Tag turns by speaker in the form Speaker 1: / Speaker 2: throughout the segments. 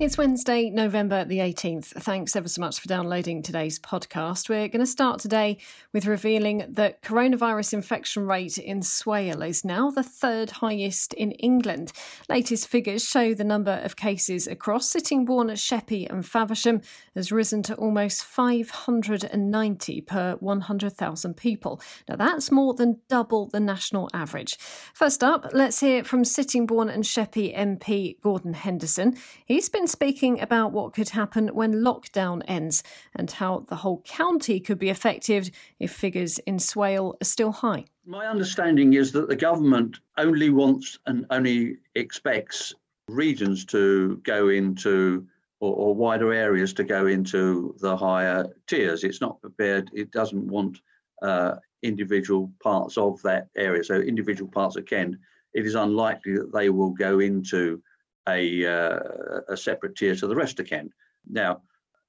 Speaker 1: It's Wednesday, November the 18th. Thanks ever so much for downloading today's podcast. We're going to start today with revealing that coronavirus infection rate in Swale is now the third highest in England. Latest figures show the number of cases across Sittingbourne, Sheppey and Faversham has risen to almost 590 per 100,000 people. Now that's more than double the national average. First up, let's hear from Sittingbourne and Sheppey MP Gordon Henderson. He's been speaking about what could happen when lockdown ends and how the whole county could be affected if figures in Swale are still high.
Speaker 2: My understanding is that the government only wants and only expects regions to go into or, or wider areas to go into the higher tiers. It's not prepared, it doesn't want uh, individual parts of that area. So, individual parts of Kent, it is unlikely that they will go into a, uh, a separate tier to the rest of Kent. Now,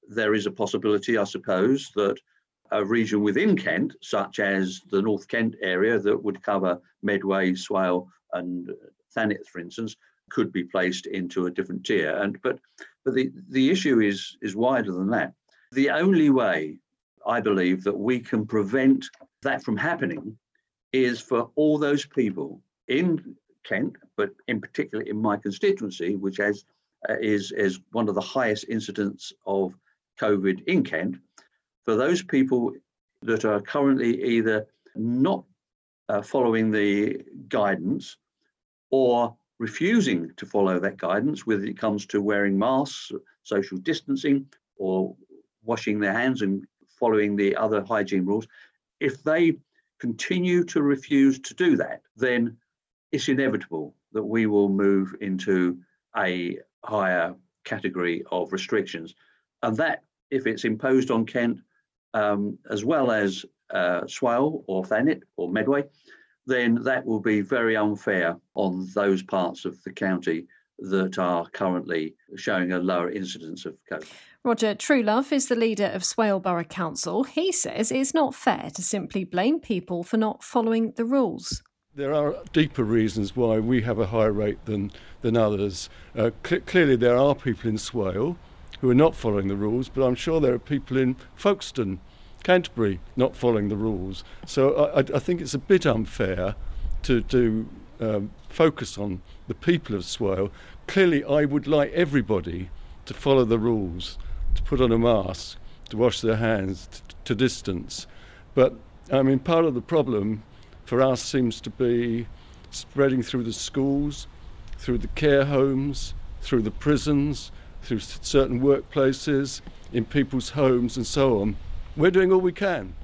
Speaker 2: there is a possibility, I suppose, that a region within Kent, such as the North Kent area that would cover Medway, Swale, and Thanet, for instance, could be placed into a different tier. And but but the, the issue is is wider than that. The only way I believe that we can prevent that from happening is for all those people in Kent, but in particular in my constituency, which has uh, is is one of the highest incidents of COVID in Kent, for those people that are currently either not uh, following the guidance or refusing to follow that guidance, whether it comes to wearing masks, social distancing, or washing their hands and following the other hygiene rules, if they continue to refuse to do that, then it's inevitable that we will move into a higher category of restrictions. And that, if it's imposed on Kent, um, as well as uh, Swale or Thanet or Medway, then that will be very unfair on those parts of the county that are currently showing a lower incidence of COVID.
Speaker 1: Roger Truelove is the leader of Swale Borough Council. He says it's not fair to simply blame people for not following the rules.
Speaker 3: There are deeper reasons why we have a higher rate than, than others. Uh, cl- clearly, there are people in Swale who are not following the rules, but I'm sure there are people in Folkestone, Canterbury, not following the rules. So I, I think it's a bit unfair to, to um, focus on the people of Swale. Clearly, I would like everybody to follow the rules, to put on a mask, to wash their hands, to, to distance. But I mean, part of the problem for us seems to be spreading through the schools, through the care homes, through the prisons, through certain workplaces, in people's homes, and so on. We're doing all we can.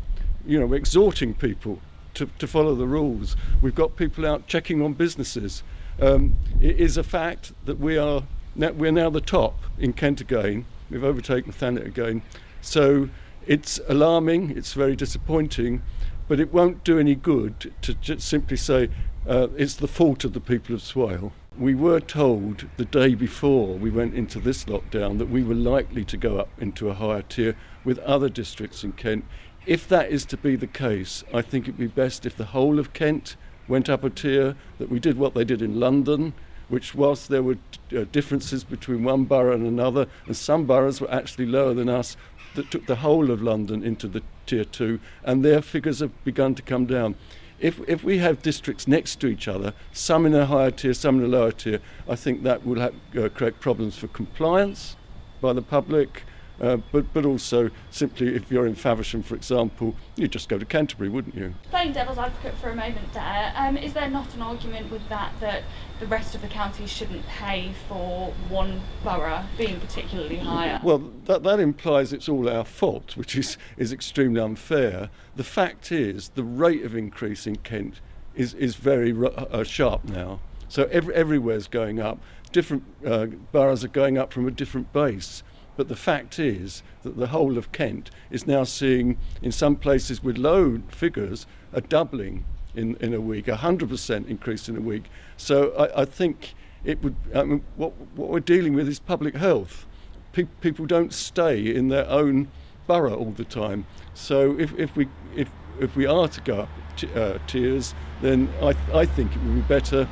Speaker 3: You know, we're exhorting people to, to follow the rules. We've got people out checking on businesses. Um, it is a fact that we are now, we're now the top in Kent again. We've overtaken Thanet again. So it's alarming. It's very disappointing. But it won't do any good to just simply say uh, it's the fault of the people of Swale. We were told the day before we went into this lockdown that we were likely to go up into a higher tier with other districts in Kent. If that is to be the case, I think it'd be best if the whole of Kent went up a tier, that we did what they did in London, which whilst there were uh, differences between one borough and another, and some boroughs were actually lower than us, that took the whole of London into the tier two, and their figures have begun to come down. If, if we have districts next to each other, some in a higher tier, some in a lower tier, I think that will have, uh, create problems for compliance by the public, uh, but, but also simply if you're in Faversham, for example, you'd just go to Canterbury, wouldn't you?
Speaker 4: Playing devil's advocate for a moment there, um, is there not an argument with that that the rest of the county shouldn't pay for one borough being particularly higher?
Speaker 3: Well, that, that implies it's all our fault, which is, is extremely unfair. The fact is, the rate of increase in Kent is, is very uh, sharp now. So every, everywhere's going up. Different uh, boroughs are going up from a different base. But the fact is that the whole of Kent is now seeing, in some places with low figures, a doubling in, in a week, a 100% increase in a week. So I, I think it would, I mean, what, what we're dealing with is public health. Pe- people don't stay in their own borough all the time. So if, if, we, if if we are to go up t- uh, tiers, then I, I think it would be better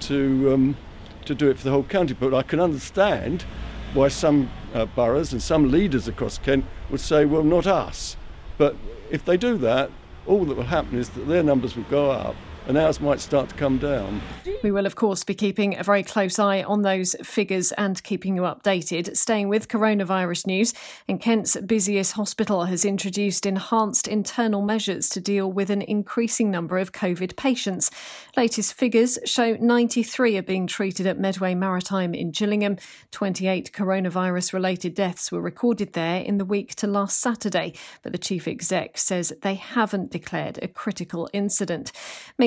Speaker 3: to um, to do it for the whole county. But I can understand why some uh, boroughs and some leaders across Kent would say, well, not us. But if they do that, all that will happen is that their numbers will go up and ours might start to come down.
Speaker 1: We will, of course, be keeping a very close eye on those figures and keeping you updated. Staying with coronavirus news, and Kent's busiest hospital has introduced enhanced internal measures to deal with an increasing number of COVID patients. Latest figures show 93 are being treated at Medway Maritime in Gillingham. 28 coronavirus related deaths were recorded there in the week to last Saturday, but the chief exec says they haven't declared a critical incident.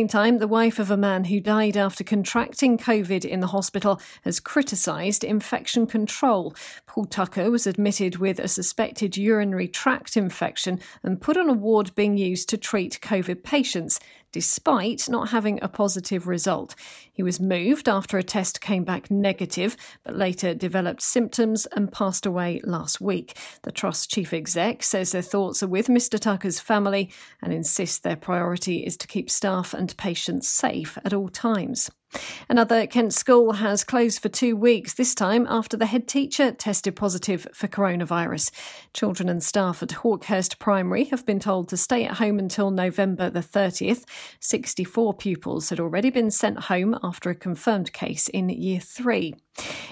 Speaker 1: In the meantime, the wife of a man who died after contracting COVID in the hospital has criticised infection control. Paul Tucker was admitted with a suspected urinary tract infection and put on a ward being used to treat COVID patients despite not having a positive result. He was moved after a test came back negative, but later developed symptoms and passed away last week. The Trust chief exec says their thoughts are with Mr. Tucker's family and insists their priority is to keep staff and patients safe at all times. Another Kent school has closed for two weeks, this time after the head teacher tested positive for coronavirus. Children and staff at Hawkhurst Primary have been told to stay at home until November the 30th. 64 pupils had already been sent home after a confirmed case in year three.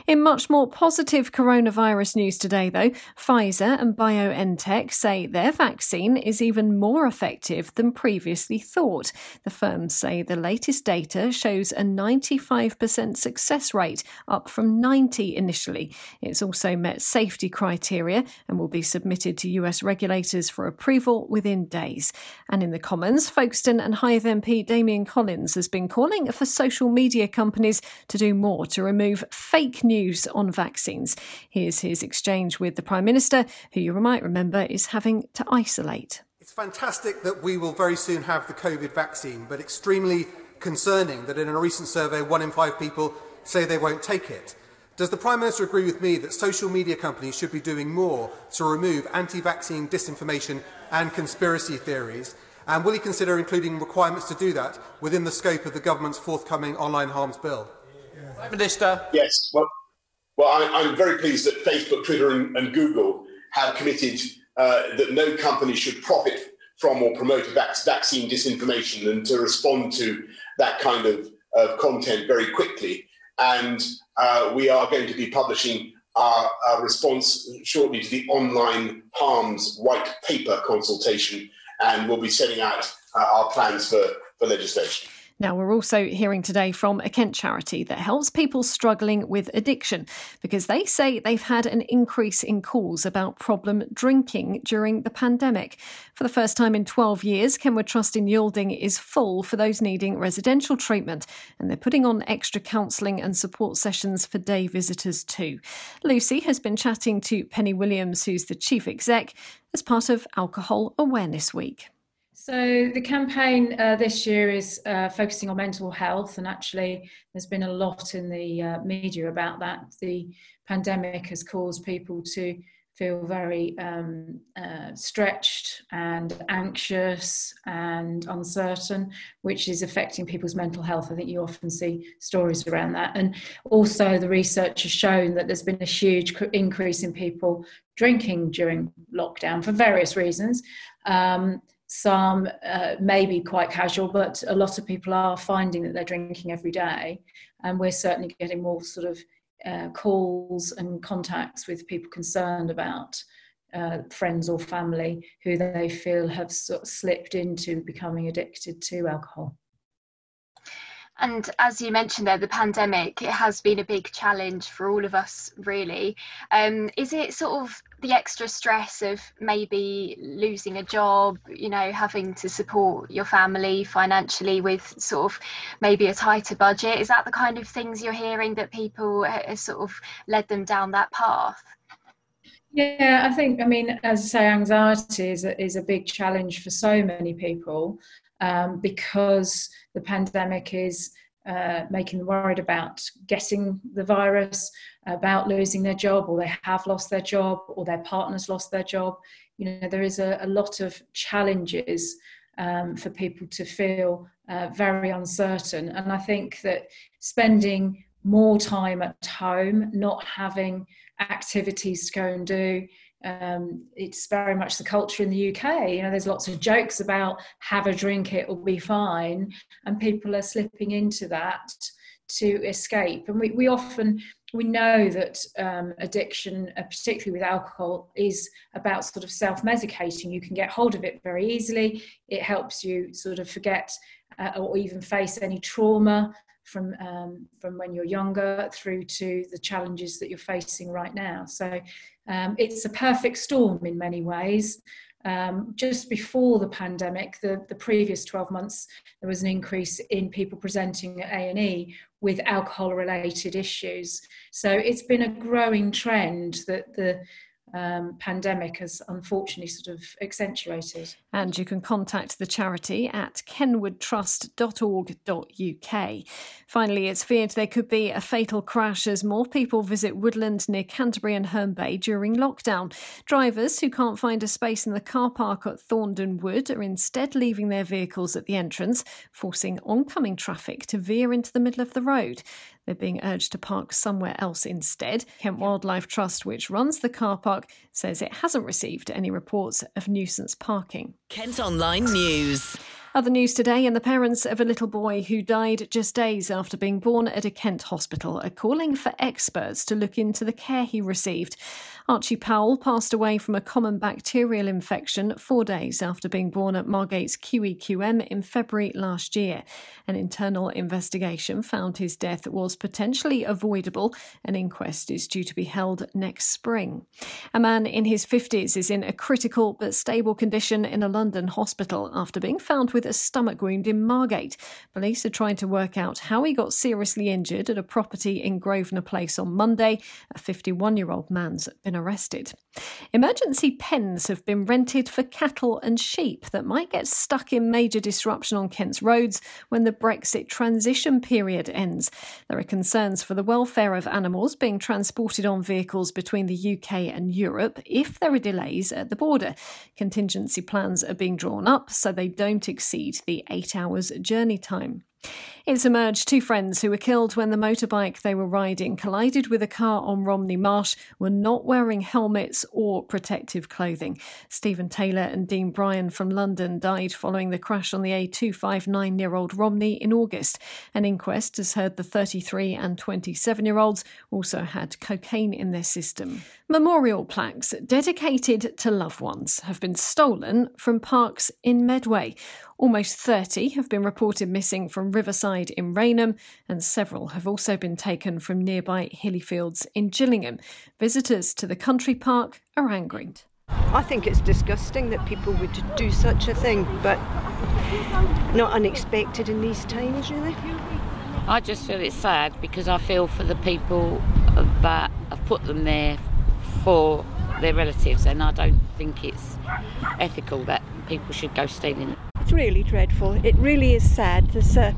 Speaker 1: In much more positive coronavirus news today, though, Pfizer and BioNTech say their vaccine is even more effective than previously thought. The firms say the latest data shows a 95% success rate, up from 90 initially. It's also met safety criteria and will be submitted to US regulators for approval within days. And in the Commons, Folkestone and Hythe MP Damian Collins has been calling for social media companies to do more to remove fake news on vaccines. Here's his exchange with the Prime Minister, who you might remember is having to isolate.
Speaker 5: It's fantastic that we will very soon have the COVID vaccine, but extremely concerning that in a recent survey, one in five people say they won't take it. Does the Prime Minister agree with me that social media companies should be doing more to remove anti vaccine disinformation and conspiracy theories? And will he consider including requirements to do that within the scope of the government's forthcoming online harms bill?
Speaker 6: Prime Minister.
Speaker 7: Yes. Well, well I, am very pleased that Facebook, Twitter, and, and Google have committed uh, that no company should profit from or promote vac- vaccine disinformation and to respond to that kind of, of content very quickly. And uh, we are going to be publishing our, our, response shortly to the online harms white paper consultation, and we'll be setting out uh, our plans for, for legislation.
Speaker 1: Now, we're also hearing today from a Kent charity that helps people struggling with addiction because they say they've had an increase in calls about problem drinking during the pandemic. For the first time in 12 years, Kenward Trust in Yalding is full for those needing residential treatment, and they're putting on extra counselling and support sessions for day visitors too. Lucy has been chatting to Penny Williams, who's the chief exec, as part of Alcohol Awareness Week.
Speaker 8: So the campaign uh, this year is uh, focusing on mental health, and actually, there's been a lot in the uh, media about that. The pandemic has caused people to feel very um, uh, stretched and anxious and uncertain, which is affecting people's mental health. I think you often see stories around that. And also, the research has shown that there's been a huge increase in people drinking during lockdown for various reasons. Um, some uh, may be quite casual, but a lot of people are finding that they're drinking every day. And we're certainly getting more sort of uh, calls and contacts with people concerned about uh, friends or family who they feel have sort of slipped into becoming addicted to alcohol.
Speaker 9: And as you mentioned there, the pandemic, it has been a big challenge for all of us, really. Um, is it sort of the extra stress of maybe losing a job, you know, having to support your family financially with sort of maybe a tighter budget? Is that the kind of things you're hearing that people sort of led them down that path?
Speaker 8: Yeah, I think, I mean, as I say, anxiety is a, is a big challenge for so many people um, because the pandemic is uh, making them worried about getting the virus, about losing their job, or they have lost their job, or their partner's lost their job. You know, there is a, a lot of challenges um, for people to feel uh, very uncertain. And I think that spending more time at home, not having activities to go and do. Um, it's very much the culture in the UK. You know, there's lots of jokes about have a drink, it will be fine, and people are slipping into that to escape. And we, we often we know that um, addiction, uh, particularly with alcohol, is about sort of self-medicating. You can get hold of it very easily. It helps you sort of forget uh, or even face any trauma from um, from when you're younger through to the challenges that you're facing right now. So um, it's a perfect storm in many ways. Um, just before the pandemic, the, the previous 12 months, there was an increase in people presenting at A&E with alcohol-related issues. So it's been a growing trend that the um, pandemic has unfortunately sort of accentuated.
Speaker 1: And you can contact the charity at kenwardtrust.org.uk. Finally, it's feared there could be a fatal crash as more people visit woodland near Canterbury and Herne Bay during lockdown. Drivers who can't find a space in the car park at Thornden Wood are instead leaving their vehicles at the entrance, forcing oncoming traffic to veer into the middle of the road. They're being urged to park somewhere else instead. Kent Wildlife Trust, which runs the car park, says it hasn't received any reports of nuisance parking.
Speaker 10: Kent Online News.
Speaker 1: Other news today, and the parents of a little boy who died just days after being born at a Kent hospital are calling for experts to look into the care he received. Archie Powell passed away from a common bacterial infection four days after being born at Margate's QEQM in February last year. An internal investigation found his death was potentially avoidable. An inquest is due to be held next spring. A man in his 50s is in a critical but stable condition in a London hospital after being found with a stomach wound in Margate. Police are trying to work out how he got seriously injured at a property in Grosvenor Place on Monday. A 51 year old man's been arrested. Emergency pens have been rented for cattle and sheep that might get stuck in major disruption on Kent's roads when the Brexit transition period ends. There are concerns for the welfare of animals being transported on vehicles between the UK and Europe if there are delays at the border. Contingency plans are being drawn up so they don't exceed the eight hours journey time. It's emerged two friends who were killed when the motorbike they were riding collided with a car on Romney Marsh were not wearing helmets or protective clothing. Stephen Taylor and Dean Bryan from London died following the crash on the A259 near Old Romney in August. An inquest has heard the 33 and 27 year olds also had cocaine in their system. Memorial plaques dedicated to loved ones have been stolen from parks in Medway. Almost 30 have been reported missing from Riverside in Rainham, and several have also been taken from nearby hilly fields in Gillingham. Visitors to the country park are angry.
Speaker 6: I think it's disgusting that people would do such a thing, but not unexpected in these times, really.
Speaker 11: I just feel it's sad because I feel for the people that have put them there for their relatives, and I don't think it's ethical that people should go stealing.
Speaker 12: It's really dreadful. It really is sad. There's a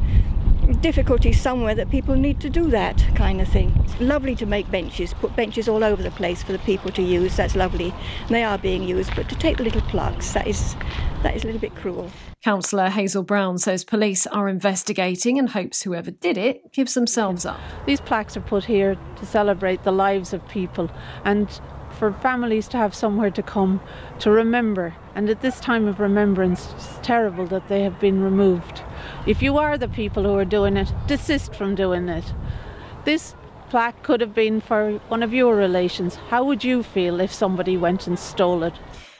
Speaker 12: difficulty somewhere that people need to do that kind of thing. It's lovely to make benches, put benches all over the place for the people to use. That's lovely. And they are being used, but to take the little plaques, that is that is a little bit cruel.
Speaker 1: Councillor Hazel Brown says police are investigating and hopes whoever did it gives themselves up.
Speaker 13: These plaques are put here to celebrate the lives of people and for families to have somewhere to come to remember. And at this time of remembrance, it's terrible that they have been removed. If you are the people who are doing it, desist from doing it. This plaque could have been for one of your relations. How would you feel if somebody went and stole it?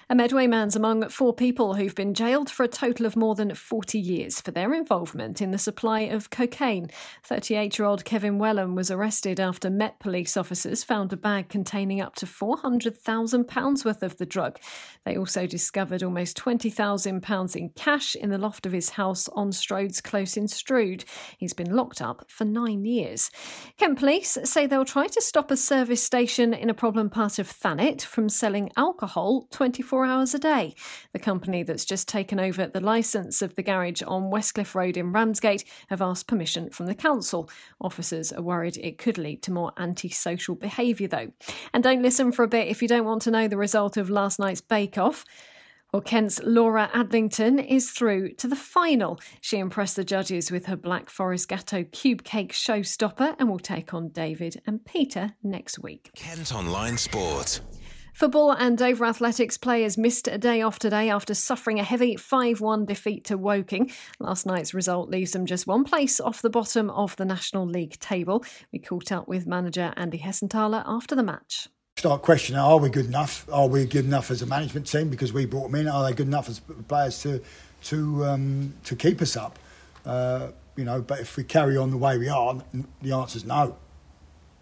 Speaker 1: A Medway man's among four people who've been jailed for a total of more than 40 years for their involvement in the supply of cocaine. 38 year old Kevin Wellham was arrested after Met police officers found a bag containing up to £400,000 worth of the drug. They also discovered almost £20,000 in cash in the loft of his house on Stroads Close in Strood. He's been locked up for nine years. Kent police say they'll try to stop a service station in a problem part of Thanet from selling alcohol 24 24 hours a day. The company that's just taken over the licence of the garage on Westcliff Road in Ramsgate have asked permission from the council. Officers are worried it could lead to more antisocial behaviour, though. And don't listen for a bit if you don't want to know the result of last night's Bake Off. Well, Kent's Laura Adlington is through to the final. She impressed the judges with her Black Forest Gateau cube cake showstopper and will take on David and Peter next week.
Speaker 14: Kent Online Sport.
Speaker 1: Football and Dover Athletics players missed a day off today after suffering a heavy 5 1 defeat to Woking. Last night's result leaves them just one place off the bottom of the National League table. We caught up with manager Andy Hessenthaler after the match.
Speaker 15: Start questioning: Are we good enough? Are we good enough as a management team because we brought them in? Are they good enough as players to to um, to keep us up? Uh, you know, but if we carry on the way we are, the answer is no.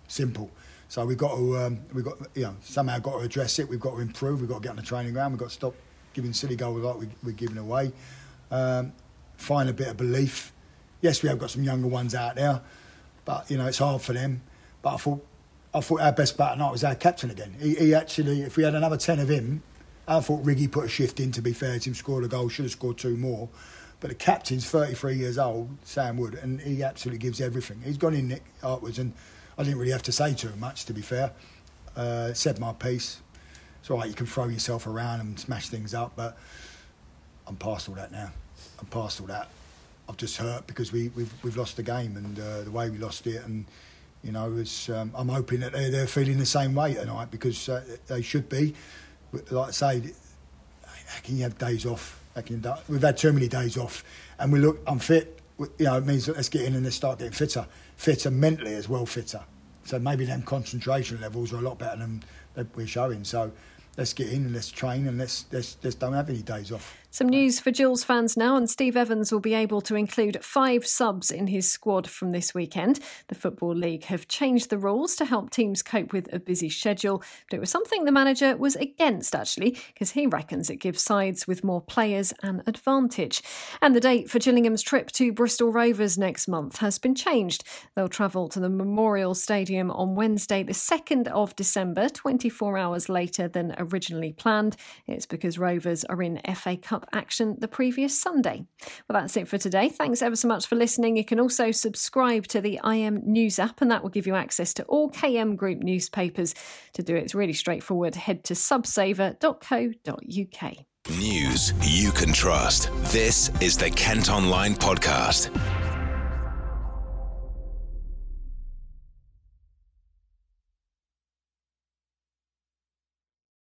Speaker 15: Simple. So we've got to, um, we've got, you know, somehow got to address it. We've got to improve. We've got to get on the training ground. We've got to stop giving silly goals like we, we're giving away. Um, find a bit of belief. Yes, we have got some younger ones out there, but you know it's hard for them. But I thought, I thought our best bat tonight was our captain again. He, he, actually, if we had another ten of him, I thought Riggy put a shift in. To be fair to him, scored a goal, should have scored two more. But the captain's 33 years old, Sam Wood, and he absolutely gives everything. He's gone in Nick afterwards and I didn't really have to say too much, to be fair. Uh, said my piece. It's all right, you can throw yourself around and smash things up, but I'm past all that now. I'm past all that. I've just hurt because we, we've, we've lost the game and uh, the way we lost it. And, you know, um, I'm hoping that they're, they're feeling the same way tonight because uh, they should be. Like I say, how can you have days off? Can, we've had too many days off and we look unfit. You know, it means let's get in and let's start getting fitter fitter mentally as well, fitter. So maybe them concentration levels are a lot better than we're showing. So let's get in and let's train and let's let's, let's don't have any days off.
Speaker 1: Some news for Gills fans now, and Steve Evans will be able to include five subs in his squad from this weekend. The Football League have changed the rules to help teams cope with a busy schedule, but it was something the manager was against actually, because he reckons it gives sides with more players an advantage. And the date for Gillingham's trip to Bristol Rovers next month has been changed. They'll travel to the Memorial Stadium on Wednesday, the 2nd of December, 24 hours later than originally planned. It's because Rovers are in FA Cup action the previous Sunday. Well, that's it for today. Thanks ever so much for listening. You can also subscribe to the IM News app, and that will give you access to all KM Group newspapers. To do it, it's really straightforward. Head to subsaver.co.uk.
Speaker 14: News you can trust. This is the Kent Online Podcast.